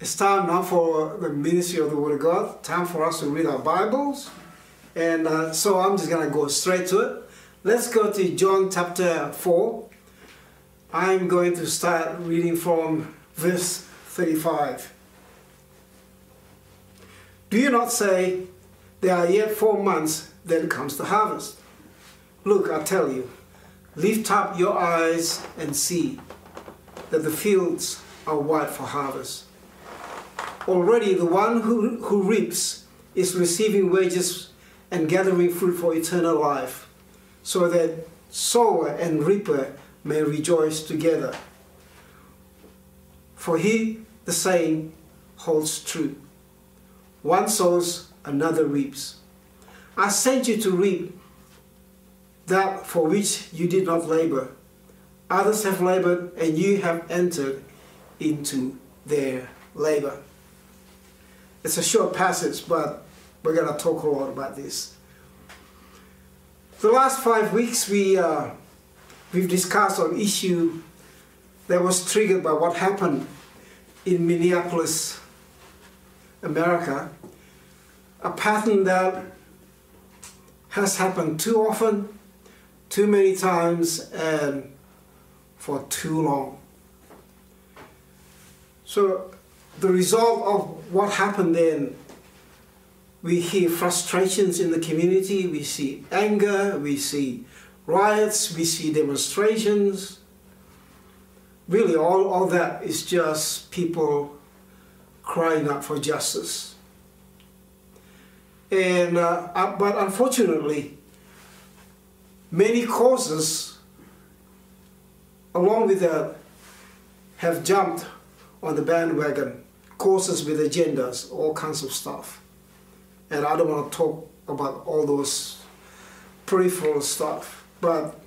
It's time now for the ministry of the Word of God. Time for us to read our Bibles. And uh, so I'm just going to go straight to it. Let's go to John chapter 4. I'm going to start reading from verse 35. Do you not say, There are yet four months, then comes the harvest? Look, I tell you, lift up your eyes and see that the fields are white for harvest. Already the one who, who reaps is receiving wages and gathering fruit for eternal life, so that sower and reaper may rejoice together. For he, the saying, holds true. One sows, another reaps. I sent you to reap that for which you did not labor. Others have labored, and you have entered into their labor. It's a short passage, but we're going to talk a lot about this. The last five weeks, we uh, we've discussed an issue that was triggered by what happened in Minneapolis, America, a pattern that has happened too often, too many times, and for too long. So the result of what happened then, we hear frustrations in the community, we see anger, we see riots, we see demonstrations. Really, all, all that is just people crying out for justice. And, uh, uh but unfortunately, many causes along with that have jumped on the bandwagon courses with agendas, all kinds of stuff. And I don't want to talk about all those peripheral stuff, but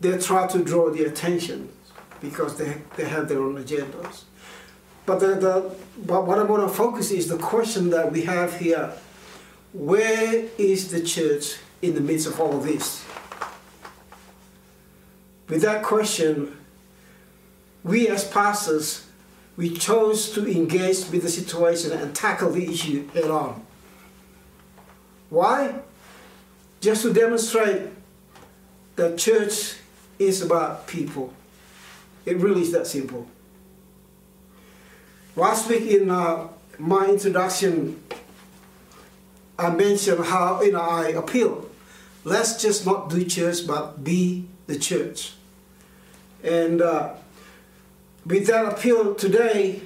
they try to draw the attention because they, they have their own agendas. But, the, the, but what I want to focus is the question that we have here. Where is the church in the midst of all of this? With that question, we as pastors we chose to engage with the situation and tackle the issue head on. Why? Just to demonstrate that church is about people. It really is that simple. Last week in uh, my introduction, I mentioned how you know I appeal. Let's just not do church, but be the church. And uh, with that appeal today,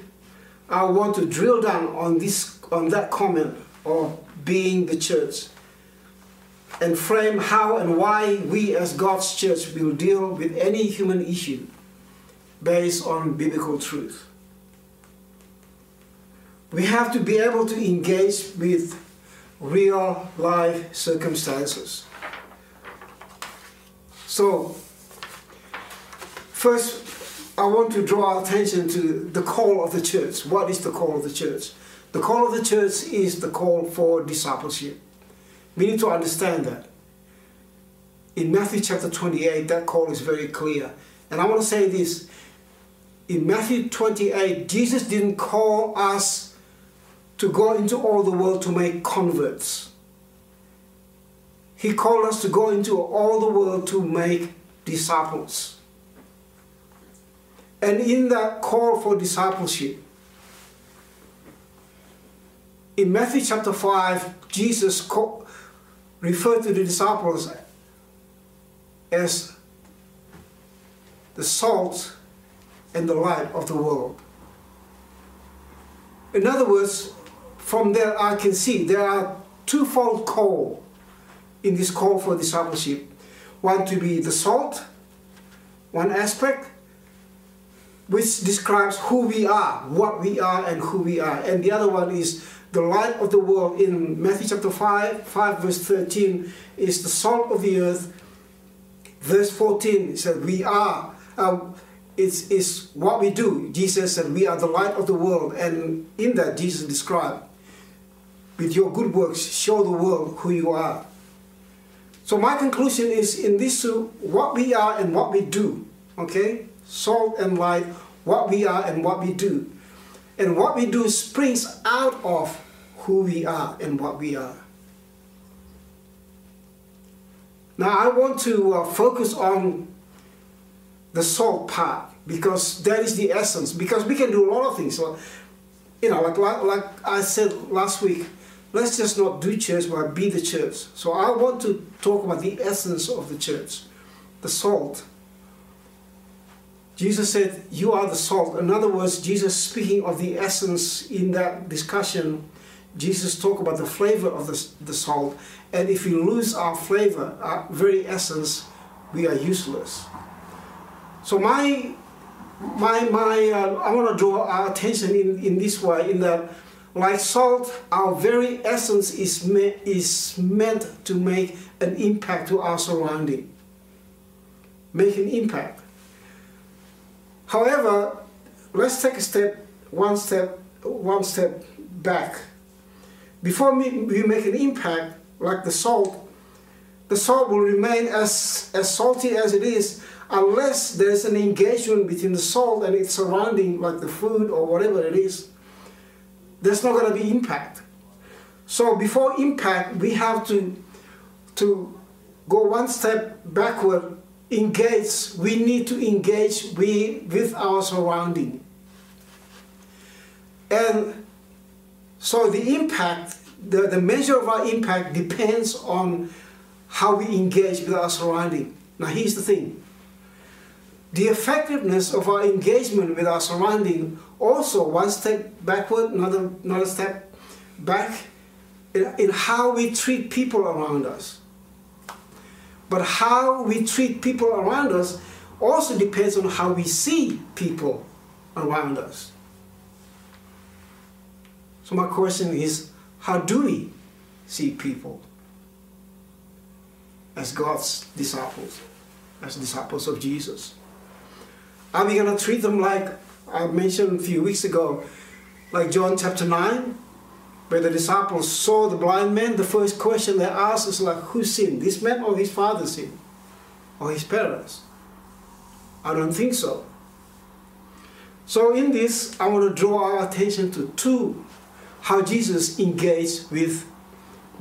I want to drill down on this on that comment of being the church and frame how and why we as God's church will deal with any human issue based on biblical truth. We have to be able to engage with real life circumstances. So, first, I want to draw attention to the call of the church. What is the call of the church? The call of the church is the call for discipleship. We need to understand that. In Matthew chapter 28, that call is very clear. And I want to say this. In Matthew 28, Jesus didn't call us to go into all the world to make converts. He called us to go into all the world to make disciples. And in that call for discipleship, in Matthew chapter 5, Jesus referred to the disciples as the salt and the light of the world. In other words, from there I can see there are twofold call in this call for discipleship. One to be the salt, one aspect, which describes who we are, what we are, and who we are. And the other one is the light of the world in Matthew chapter 5, 5 verse 13 is the salt of the earth. Verse 14 it said, We are. Um, it's, it's what we do. Jesus said, We are the light of the world. And in that, Jesus described, with your good works, show the world who you are. So, my conclusion is in this, what we are and what we do. Okay? Salt and light, what we are and what we do. And what we do springs out of who we are and what we are. Now, I want to uh, focus on the salt part because that is the essence. Because we can do a lot of things. You know, like, like, like I said last week, let's just not do church, but be the church. So, I want to talk about the essence of the church, the salt. Jesus said, You are the salt. In other words, Jesus speaking of the essence in that discussion, Jesus talked about the flavor of the, the salt. And if we lose our flavor, our very essence, we are useless. So my my my uh, I want to draw our attention in, in this way in that like salt our very essence is me, is meant to make an impact to our surrounding make an impact however let's take a step one step one step back before we, make an impact like the salt the salt will remain as as salty as it is unless there's an engagement between the salt and its surrounding, like the food or whatever it is, there's not going to be impact. So before impact, we have to, to go one step backward, engage. We need to engage with our surrounding. And so the impact, the, the measure of our impact depends on how we engage with our surrounding. Now here's the thing the effectiveness of our engagement with our surrounding also one step backward, another, another step back in, in how we treat people around us. But how we treat people around us also depends on how we see people around us. So my question is, how do we see people as God's disciples, as disciples of Jesus? Are we going to treat them like I mentioned a few weeks ago, like John chapter 9, where the disciples saw the blind man? The first question they asked is like, who sinned, this man or his father sinned? Or his parents? I don't think so. So in this, I want to draw our attention to two, how Jesus engaged with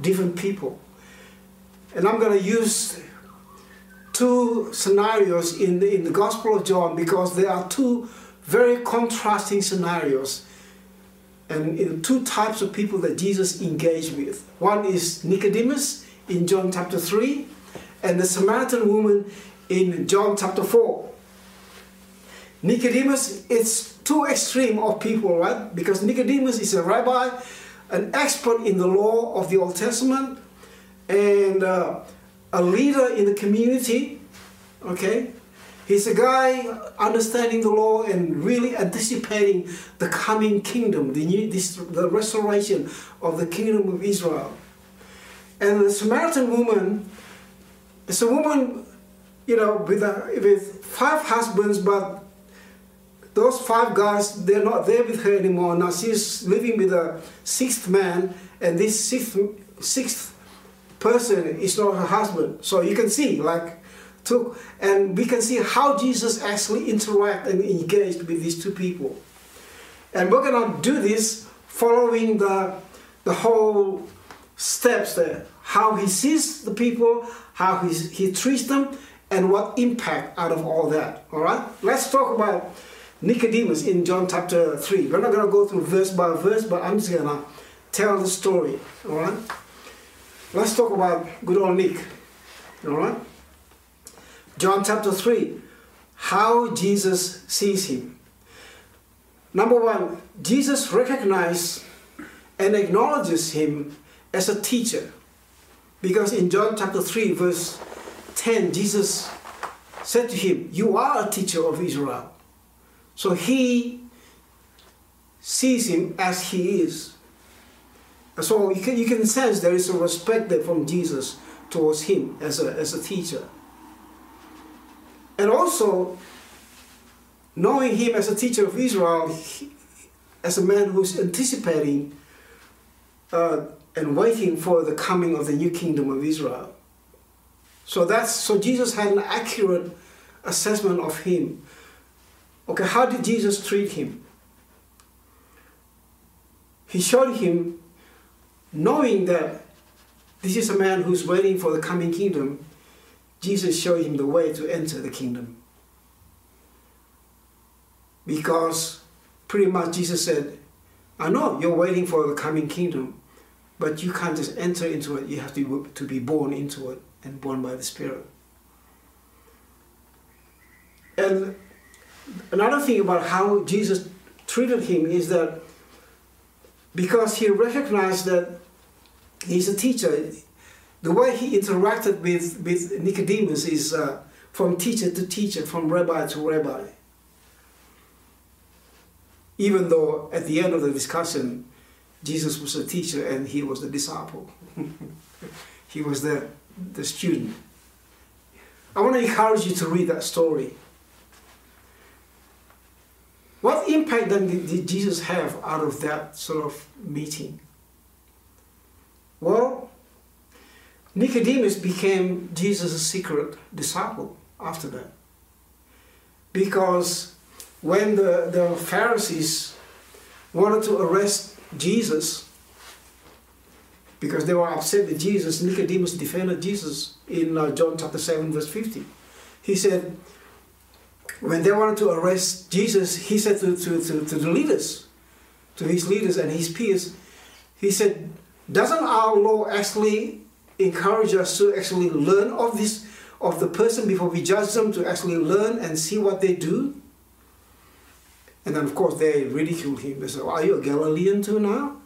different people. And I'm going to use two scenarios in the, in the Gospel of John because there are two very contrasting scenarios and in two types of people that Jesus engaged with. One is Nicodemus in John chapter 3 and the Samaritan woman in John chapter 4. Nicodemus, it's two extreme of people, right? Because Nicodemus is a rabbi, an expert in the law of the Old Testament, and uh, a leader in the community, okay? He's a guy understanding the law and really anticipating the coming kingdom, the, new, this, the restoration of the kingdom of Israel. And the Samaritan woman is a woman, you know, with, a, with five husbands, but those five guys, they're not there with her anymore. Now she's living with a sixth man, and this sixth, sixth person is not her husband. So you can see, like, took, and we can see how Jesus actually interact and engaged with these two people. And we're gonna do this following the the whole steps there. How he sees the people, how he, he treats them, and what impact out of all that. All right, let's talk about Nicodemus in John chapter 3. We're not going to go through verse by verse, but I'm just going to tell the story. All right. Let's talk about good old Nick. All right? John chapter 3. How Jesus sees him. Number one, Jesus recognizes and acknowledges him as a teacher. Because in John chapter 3, verse 10, Jesus said to him, You are a teacher of Israel. So he sees him as he is. So you can, you can sense there is a respect there from Jesus towards him as a, as a teacher. And also, knowing him as a teacher of Israel, he, as a man who's anticipating uh, and waiting for the coming of the new kingdom of Israel. So that's so Jesus had an accurate assessment of him. Okay, how did Jesus treat him? he showed him, knowing that this is a man who's waiting for the coming kingdom, Jesus showed him the way to enter the kingdom. Because pretty much Jesus said, I know you're waiting for the coming kingdom, but you can't just enter into it. You have to, to be born into it and born by the Spirit. And another thing about how Jesus treated him is that because he recognized that he's a teacher, the way he interacted with, with Nicodemus is uh, from teacher to teacher, from rabbi to rabbi. Even though at the end of the discussion, Jesus was a teacher and he was the disciple. he was the, the student. I want to encourage you to read that story. What impact then did Jesus have out of that sort of meeting? Well, Nicodemus became Jesus' secret disciple after that. Because when the, the Pharisees wanted to arrest Jesus, because they were upset with Jesus, Nicodemus defended Jesus in uh, John chapter 7, verse 50. He said, when they wanted to arrest Jesus, he said to, to, to, to the leaders, to his leaders and his peers, he said, doesn't our law actually encourage us to actually learn of this of the person before we judge them to actually learn and see what they do. And then of course they ridiculed him. They said are you a galilean too now?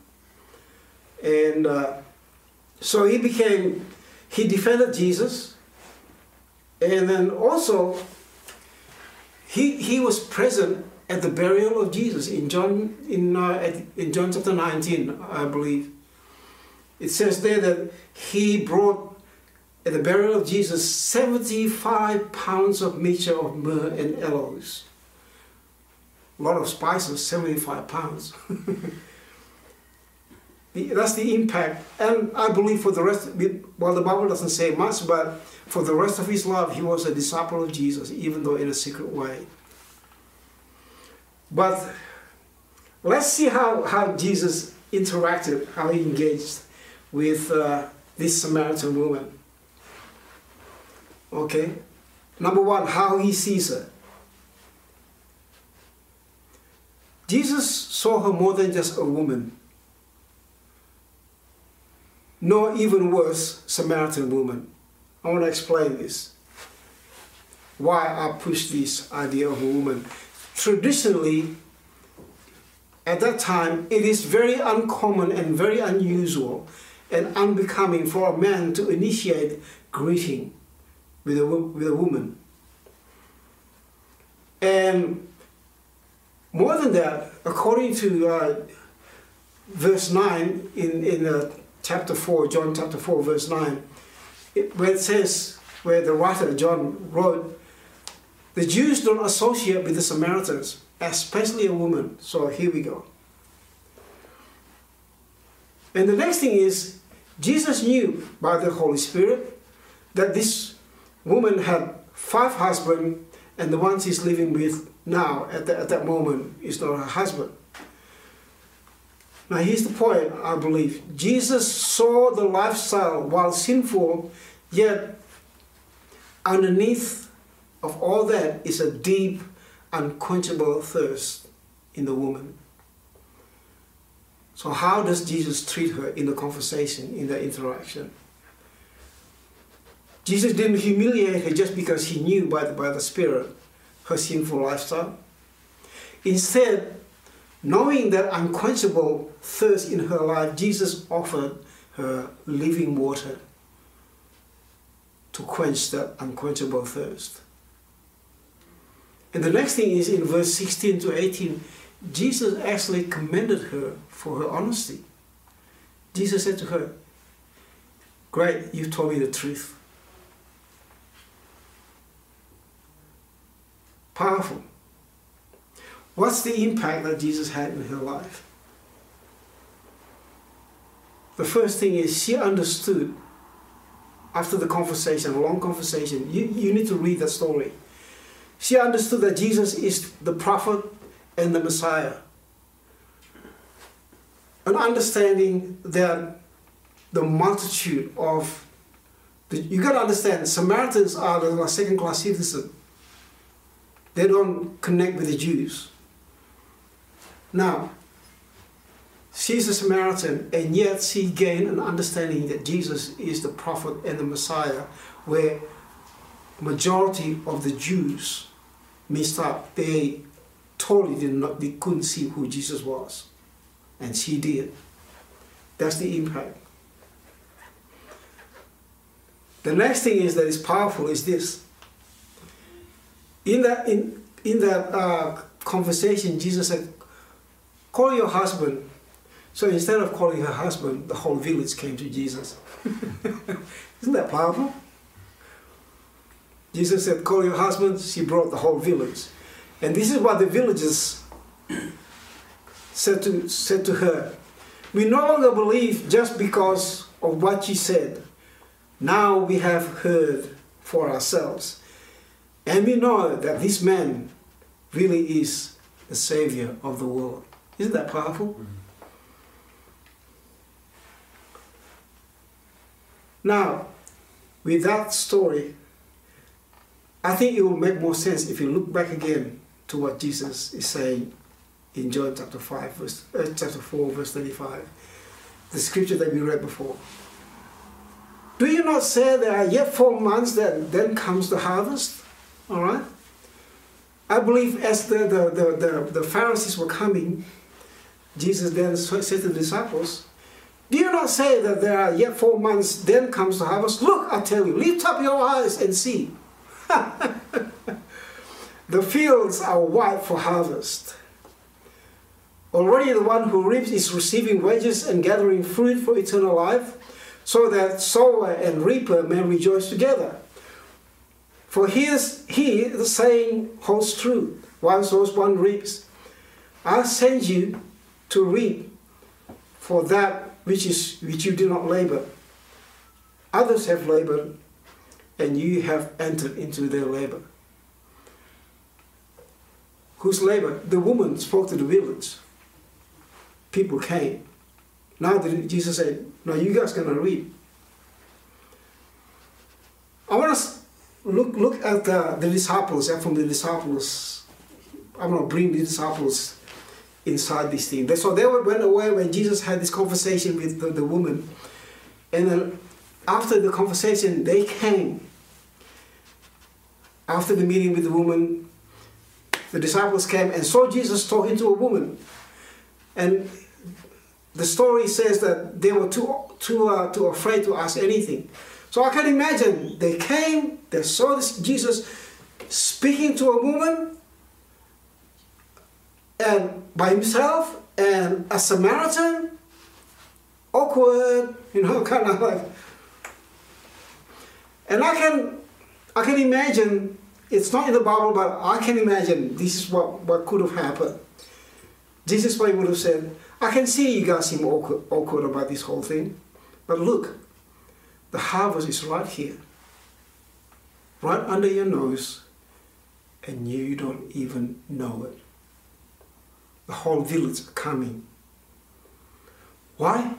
And uh, so he became he defended jesus. And then also he, he was present at the burial of Jesus in John in uh, in John chapter 19, I believe. It says there that he brought at the burial of Jesus 75 pounds of mixture of myrrh and aloes. A lot of spices, 75 pounds. That's the impact. And I believe for the rest, well, the Bible doesn't say much, but for the rest of his life, he was a disciple of Jesus, even though in a secret way. But let's see how, how Jesus interacted, how he engaged with uh, this Samaritan woman. Okay? Number one, how he sees her. Jesus saw her more than just a woman, nor even worse, Samaritan woman. I want to explain this. Why I push this idea of a woman. Traditionally, at that time, it is very uncommon and very unusual and unbecoming for a man to initiate greeting with a, with a woman. And more than that, according to uh, verse 9 in, in uh, chapter 4, John chapter 4, verse 9, it, where it says, where the writer John wrote, the Jews don't associate with the Samaritans, especially a woman. So here we go. And the next thing is, Jesus knew by the Holy Spirit that this woman had five husbands, and the one she's living with now at, the, at that moment is not her husband. Now, here's the point, I believe. Jesus saw the lifestyle, while sinful, yet underneath of all that is a deep, unquenchable thirst in the woman. So, how does Jesus treat her in the conversation, in the interaction? Jesus didn't humiliate her just because he knew by the, by the Spirit her sinful lifestyle. Instead, Knowing that unquenchable thirst in her life, Jesus offered her living water to quench that unquenchable thirst. And the next thing is in verse 16 to 18, Jesus actually commended her for her honesty. Jesus said to her, Great, you've told me the truth. Powerful. What's the impact that Jesus had in her life? The first thing is she understood after the conversation, a long conversation. You, you need to read that story. She understood that Jesus is the prophet and the Messiah. an understanding that the multitude of the, you got to understand Samaritans are the second class citizen. They don't connect with the Jews. Now, she's a Samaritan, and yet she gained an understanding that Jesus is the prophet and the Messiah, where majority of the Jews missed up. They totally did not, they couldn't see who Jesus was. And she did. That's the impact. The next thing is that is powerful is this. In that in in that uh, conversation, Jesus said, "Call your husband." So instead of calling her husband, the whole village came to Jesus. Isn't that powerful? Jesus said, Call your husband. She brought the whole village. And this is what the villagers said to, said to her. We no longer believe just because of what she said. Now we have heard for ourselves. And we know that this man really is the Savior of the world. Isn't that powerful? Mm-hmm. Now, with that story, I think it will make more sense if you look back again to what Jesus is saying in John chapter 5, verse, uh, chapter 4, verse 35, the scripture that we read before. Do you not say there are yet four months, that then comes the harvest? All right? I believe as the, the, the, the, the Pharisees were coming, Jesus then said to the disciples, Do you not say that there are yet four months, then comes the harvest? Look, I tell you, lift up your eyes and see. the fields are white for harvest. Already the one who reaps is receiving wages and gathering fruit for eternal life, so that sower and reaper may rejoice together. For here's, here the saying holds true one sows, one reaps. I send you to reap for that which, is, which you do not labor. Others have labored, and you have entered into their labor. Whose labor? The woman spoke to the village. People came. Now Jesus said, Now you guys gonna read. I want to look look at the, the disciples and from the disciples. I'm gonna bring the disciples inside this thing. So they went away when Jesus had this conversation with the, the woman. And then after the conversation, they came after the meeting with the woman, the disciples came and saw Jesus talking to a woman. And the story says that they were too, too, uh, too afraid to ask anything. So I can imagine they came, they saw this Jesus speaking to a woman and by himself and a Samaritan, awkward, you know, kind of like. And I can, I can imagine it's not in the Bible, but I can imagine this is what, what could have happened. Jesus probably would have said, I can see you guys seem awkward, awkward about this whole thing, but look, the harvest is right here, right under your nose, and you don't even know it. The whole village are coming. Why?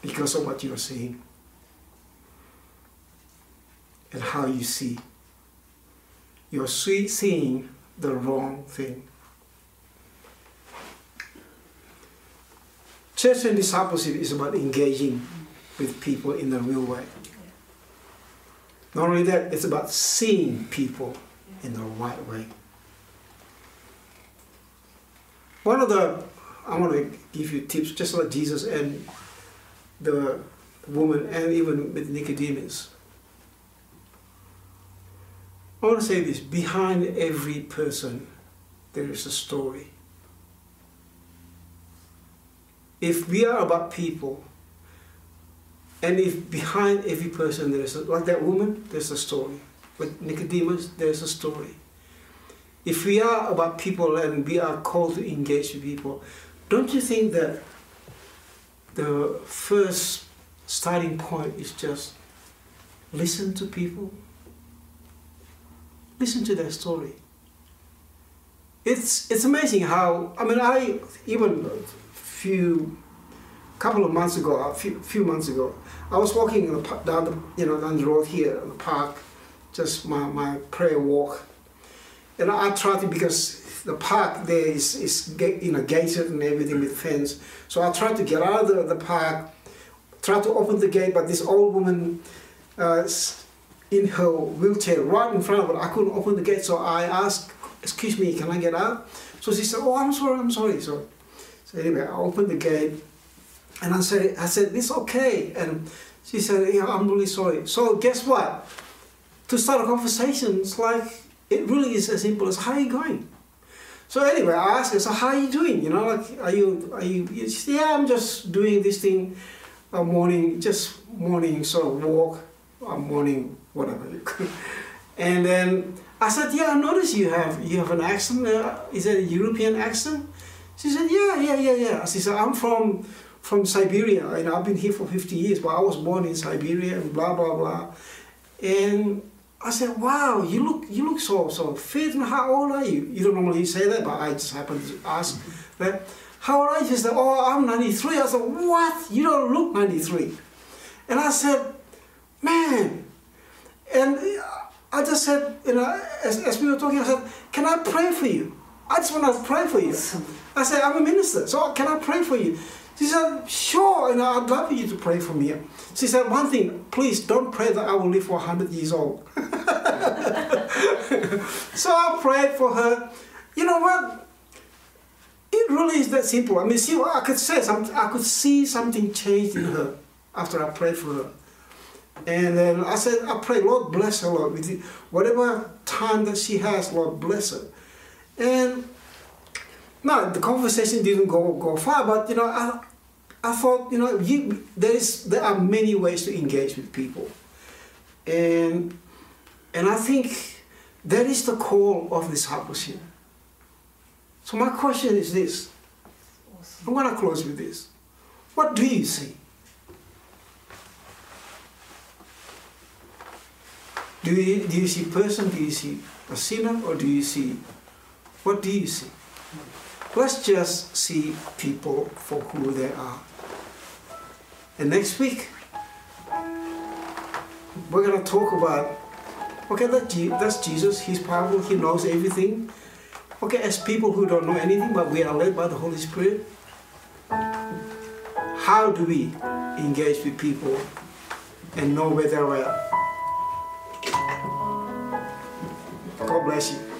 Because of what you are seeing and how you see. You're seeing the wrong thing. Church and discipleship is about engaging with people in the real way. Not only that, it's about seeing people in the right way. One of the, I want to give you tips, just like Jesus and the woman, and even with Nicodemus. I want to say this behind every person, there is a story. If we are about people, and if behind every person there is, a, like that woman, there's a story. With Nicodemus, there's a story. If we are about people and we are called to engage with people, don't you think that the first starting point is just listen to people? Listen to their story. it's it's amazing how I mean I even a few couple of months ago, a few, few months ago, I was walking the, down the you know down the road here in the park, just my, my prayer walk, and I, tried to because the park there is, is you know gated and everything with fence, so I tried to get out of the, the park, tried to open the gate, but this old woman. Uh, in her wheelchair right in front of her. I couldn't open the gate, so I asked excuse me, can I get out? So she said, oh, I'm sorry, I'm sorry. So, so anyway, I opened the gate and I said, I said, it's okay. And she said, yeah, I'm really sorry. So guess what? To start a conversation, it's like, it really is as simple as, how are you going? So anyway, I asked her, so how are you doing? You know, like, are you, are you, she said, yeah, I'm just doing this thing, a morning, just morning sort of walk, a morning, whatever. and then I said, yeah, I noticed you have you have an accent. Uh, is it a European accent? She said, yeah, yeah, yeah, yeah. She said, I'm from from Siberia, and I've been here for 50 years, but I was born in Siberia, and blah blah blah. And I said, wow, you look you look so so fit. And how old are you? You don't normally say that, but I just happened to ask that. How old are you? She said, oh, I'm 93. I said, what? You don't look 93. And I said, man, and I just said, you know, as, as we were talking, I said, can I pray for you? I just want to pray for you. I said, I'm a minister, so can I pray for you? She said, sure, and I'd love you to pray for me. She said, one thing, please don't pray that I will live for 100 years old. so I prayed for her. You know what? It really is that simple. I mean, see, I could say something, I could see something change in her after I prayed for her. And then I said, I pray, Lord, bless her, Lord, with whatever time that she has, Lord, bless her. And now the conversation didn't go go far, but you know, I, I thought, you know, you, there is there are many ways to engage with people, and and I think that is the call of discipleship. So my question is this. I'm going to close with this. What do you see? Do you, do you see person? Do you see a sinner? Or do you see, what do you see? Let's just see people for who they are. And next week, we're going to talk about, okay, that's Jesus. He's powerful. He knows everything. Okay, as people who don't know anything, but we are led by the Holy Spirit, how do we engage with people and know where they're? God bless you.